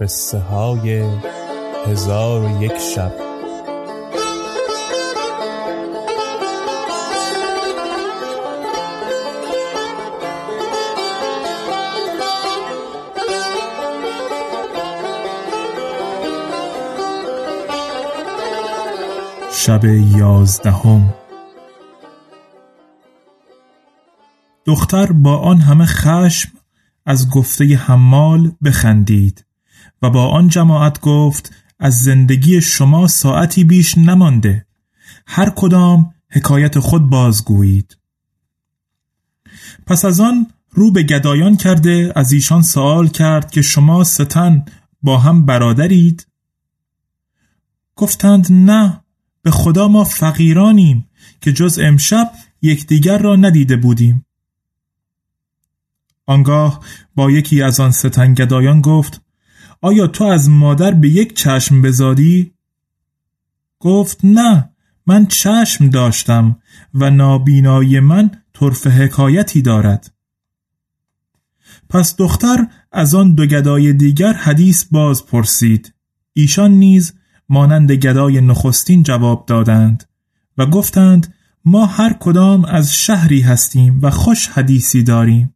قصه های هزار و یک شب. شب یازدهم. دختر با آن همه خشم از گفته حمال بخندید. و با آن جماعت گفت از زندگی شما ساعتی بیش نمانده. هر کدام حکایت خود بازگویید. پس از آن رو به گدایان کرده از ایشان سوال کرد که شما ستن با هم برادرید؟ گفتند نه به خدا ما فقیرانیم که جز امشب یکدیگر را ندیده بودیم. آنگاه با یکی از آن ستنگدایان گفت آیا تو از مادر به یک چشم بزادی؟ گفت نه من چشم داشتم و نابینایی من طرف حکایتی دارد. پس دختر از آن دو گدای دیگر حدیث باز پرسید. ایشان نیز مانند گدای نخستین جواب دادند و گفتند ما هر کدام از شهری هستیم و خوش حدیثی داریم.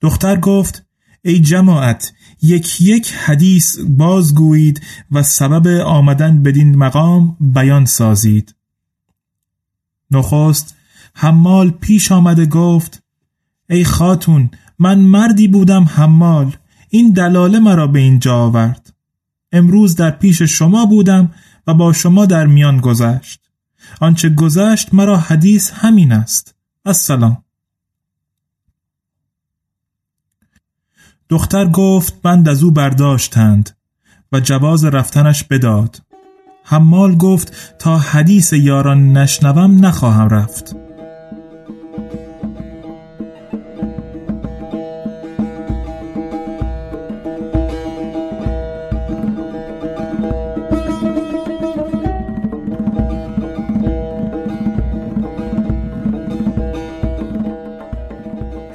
دختر گفت ای جماعت یک یک حدیث بازگویید و سبب آمدن بدین مقام بیان سازید. نخست حمال پیش آمده گفت ای خاتون من مردی بودم حمال این دلاله مرا به اینجا آورد. امروز در پیش شما بودم و با شما در میان گذشت. آنچه گذشت مرا حدیث همین است. السلام. دختر گفت بند از او برداشتند و جواز رفتنش بداد. حمال گفت تا حدیث یاران نشنوم نخواهم رفت.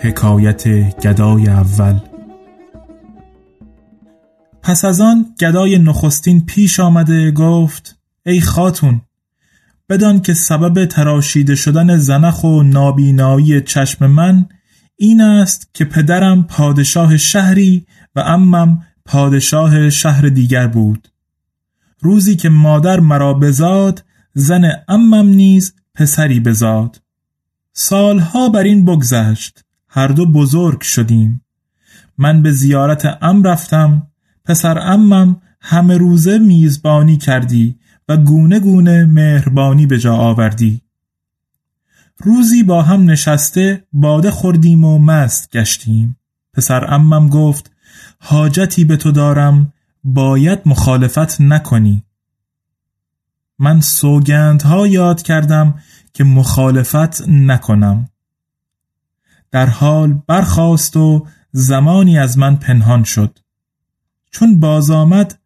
حکایت گدای اول پس از آن گدای نخستین پیش آمده گفت ای خاتون بدان که سبب تراشیده شدن زنخ و نابینایی چشم من این است که پدرم پادشاه شهری و امم پادشاه شهر دیگر بود. روزی که مادر مرا بزاد زن امم نیز پسری بزاد. سالها بر این بگذشت هر دو بزرگ شدیم. من به زیارت ام رفتم پسر امم همه روزه میزبانی کردی و گونه گونه مهربانی به جا آوردی. روزی با هم نشسته باده خوردیم و مست گشتیم. پسر امم گفت حاجتی به تو دارم باید مخالفت نکنی. من سوگندها یاد کردم که مخالفت نکنم. در حال برخاست و زمانی از من پنهان شد. چون باز آمد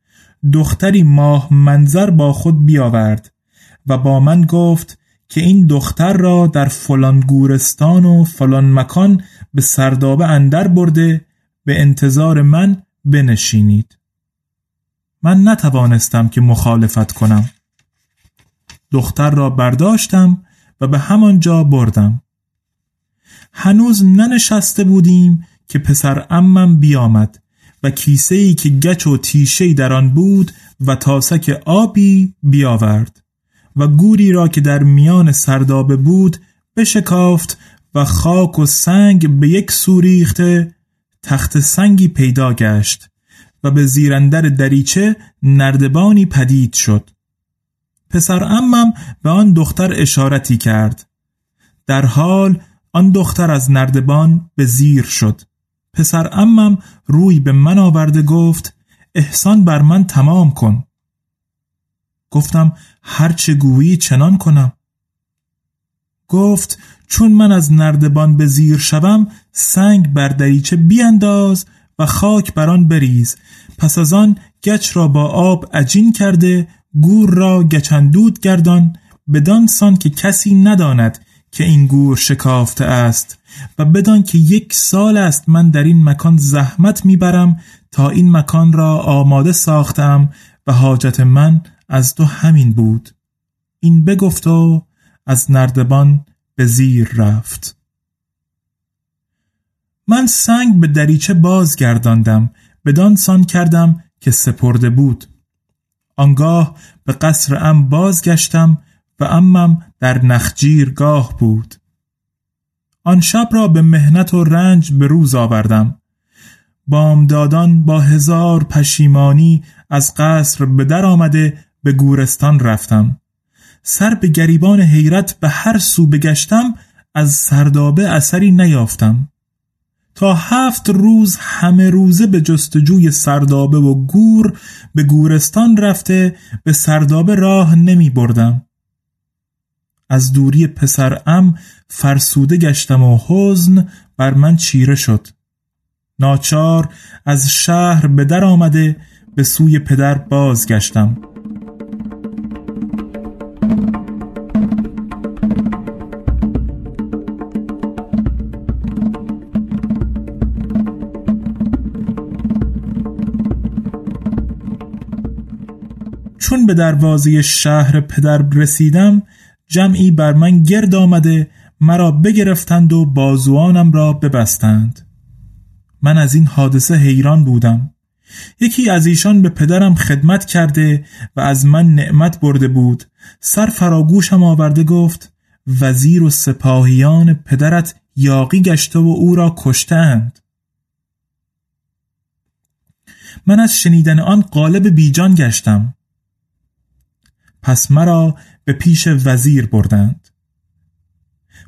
دختری ماه منظر با خود بیاورد و با من گفت که این دختر را در فلان گورستان و فلان مکان به سردابه اندر برده به انتظار من بنشینید. من نتوانستم که مخالفت کنم. دختر را برداشتم و به همان جا بردم. هنوز ننشسته بودیم که پسر امم بیامد. و کیسه ای که گچ و تیشه در آن بود و تاسک آبی بیاورد و گوری را که در میان سردابه بود بشکافت و خاک و سنگ به یک سوریخته تخت سنگی پیدا گشت و به زیرندر دریچه نردبانی پدید شد. پسر امم به آن دختر اشارتی کرد. در حال آن دختر از نردبان به زیر شد. پسر امم روی به من آورده گفت احسان بر من تمام کن. گفتم هرچه گویی چنان کنم. گفت چون من از نردبان به زیر شوم سنگ بر دریچه بیانداز و خاک بر آن بریز. پس از آن گچ را با آب عجین کرده گور را گچندود گردان بدان سان که کسی نداند که این گور شکافته است و بدان که یک سال است من در این مکان زحمت می‌برم تا این مکان را آماده ساختم و حاجت من از تو همین بود. این بگفت و از نردبان به زیر رفت. من سنگ به دریچه بازگرداندم بدان سان کردم که سپرده بود. آنگاه به قصر ام بازگشتم و امم در نخجیرگاه بود. آن شب را به مهنت و رنج به روز آوردم. بامدادان با هزار پشیمانی از قصر به در آمده به گورستان رفتم. سر به گریبان حیرت به هر سو بگشتم از سردابه اثری نیافتم. تا هفت روز همه روزه به جستجوی سردابه و گور به گورستان رفته به سردابه راه نمی بردم. از دوری پسر ام فرسوده گشتم و حزن بر من چیره شد. ناچار از شهر به در آمده به سوی پدر بازگشتم. چون به دروازه شهر پدر رسیدم جمعی بر من گرد آمده مرا بگرفتند و بازوانم را ببستند. من از این حادثه حیران بودم. یکی از ایشان به پدرم خدمت کرده و از من نعمت برده بود. سر فراگوشم آورده گفت وزیر و سپاهیان پدرت یاقی گشته و او را کشتند من از شنیدن آن قالب بیجان گشتم. پس مرا به پیش وزیر بردند.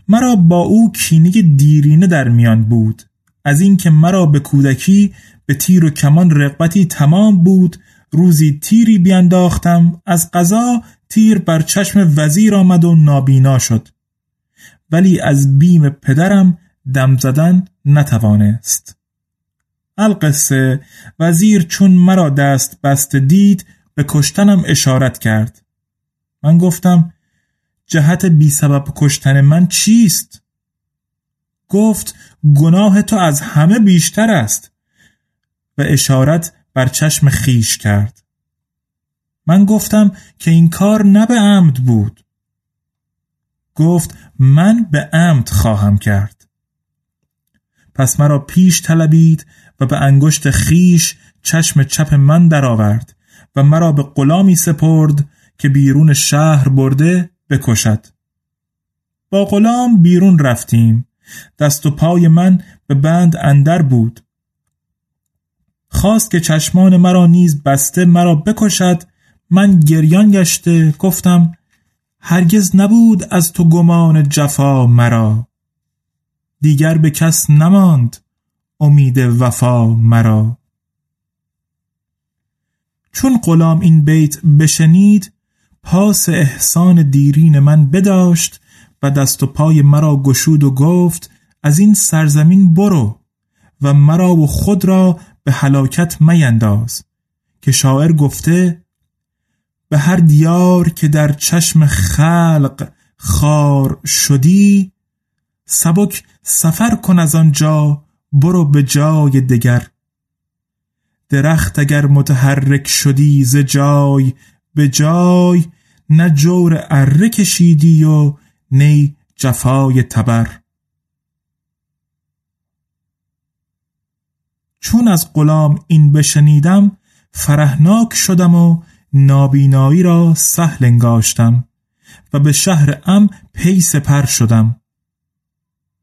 مرا با او کینه دیرینه در میان بود. از اینکه مرا به کودکی به تیر و کمان رقبتی تمام بود روزی تیری بیانداختم از قضا تیر بر چشم وزیر آمد و نابینا شد. ولی از بیم پدرم دم زدن نتوانست. القصه وزیر چون مرا دست بست دید به کشتنم اشارت کرد. من گفتم جهت بی سبب کشتن من چیست؟ گفت گناه تو از همه بیشتر است. و اشارت بر چشم خیش کرد. من گفتم که این کار نه به عمد بود. گفت من به عمد خواهم کرد. پس مرا پیش طلبید و به انگشت خیش چشم چپ من درآورد و مرا به غلامی سپرد که بیرون شهر برده بکشد. با غلام بیرون رفتیم. دست و پای من به بند اندر بود. خواست که چشمان مرا نیز بسته مرا بکشد. من گریان گشته گفتم هرگز نبود از تو گمان جفا مرا. دیگر به کس نماند امید وفا مرا. چون غلام این بیت بشنید پاس احسان دیرین من بداشت و دست و پای مرا گشود و گفت از این سرزمین برو و مرا و خود را به هلاکت مینداز. که شاعر گفته به هر دیار که در چشم خلق خار شدی سبک سفر کن از آنجا برو به جای دگر. درخت اگر متحرک شدی ز جای به جای نه جور اره کشیدی و نی جفای تبر. چون از غلام این بشنیدم فرهناک شدم و نابینایی را سهل انگاشتم و به شهر ام پی سپر شدم.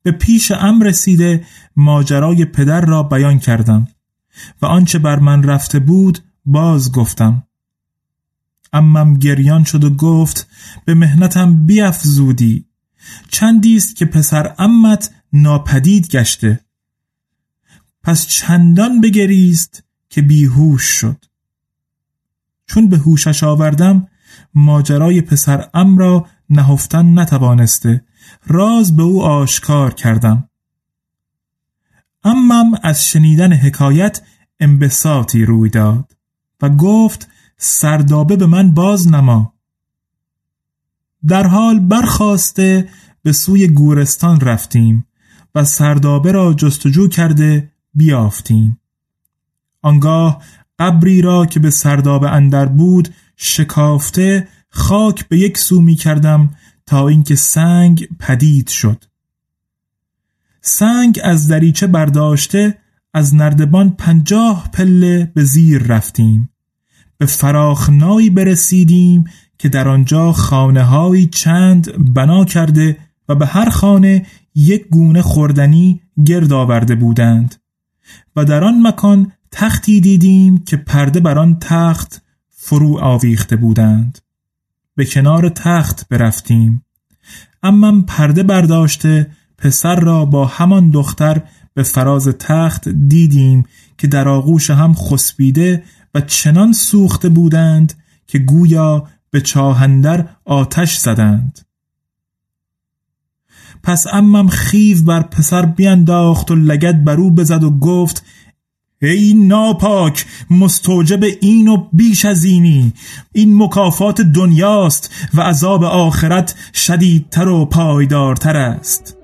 به پیش ام رسیده ماجرای پدر را بیان کردم و آنچه بر من رفته بود باز گفتم. امم گریان شد و گفت به مهنتم بیافزودی چندی است که پسر امت ناپدید گشته. پس چندان بگریست که بیهوش شد. چون به هوشش آوردم ماجرای پسر ام را نهفتن نتوانسته. راز به او آشکار کردم. امم از شنیدن حکایت انبساطی روی داد و گفت سردابه به من باز نما. در حال برخواسته به سوی گورستان رفتیم و سردابه را جستجو کرده بیافتیم. آنگاه قبری را که به سردابه اندر بود شکافته خاک به یک سو می کردم تا اینکه سنگ پدید شد. سنگ از دریچه برداشته از نردبان پنجاه پله به زیر رفتیم. به فراخنایی برسیدیم که در آنجا خانه چند بنا کرده و به هر خانه یک گونه خوردنی گرد آورده بودند. و در آن مکان تختی دیدیم که پرده بر آن تخت فرو آویخته بودند. به کنار تخت برفتیم. اما پرده برداشته پسر را با همان دختر به فراز تخت دیدیم که در آغوش هم خسبیده و چنان سوخته بودند که گویا به چاهندر آتش زدند. پس امم خیو بر پسر بینداخت و لگت بر او بزد و گفت ای ناپاک مستوجب این و بیش از اینی این مکافات دنیاست و عذاب آخرت شدیدتر و پایدارتر است.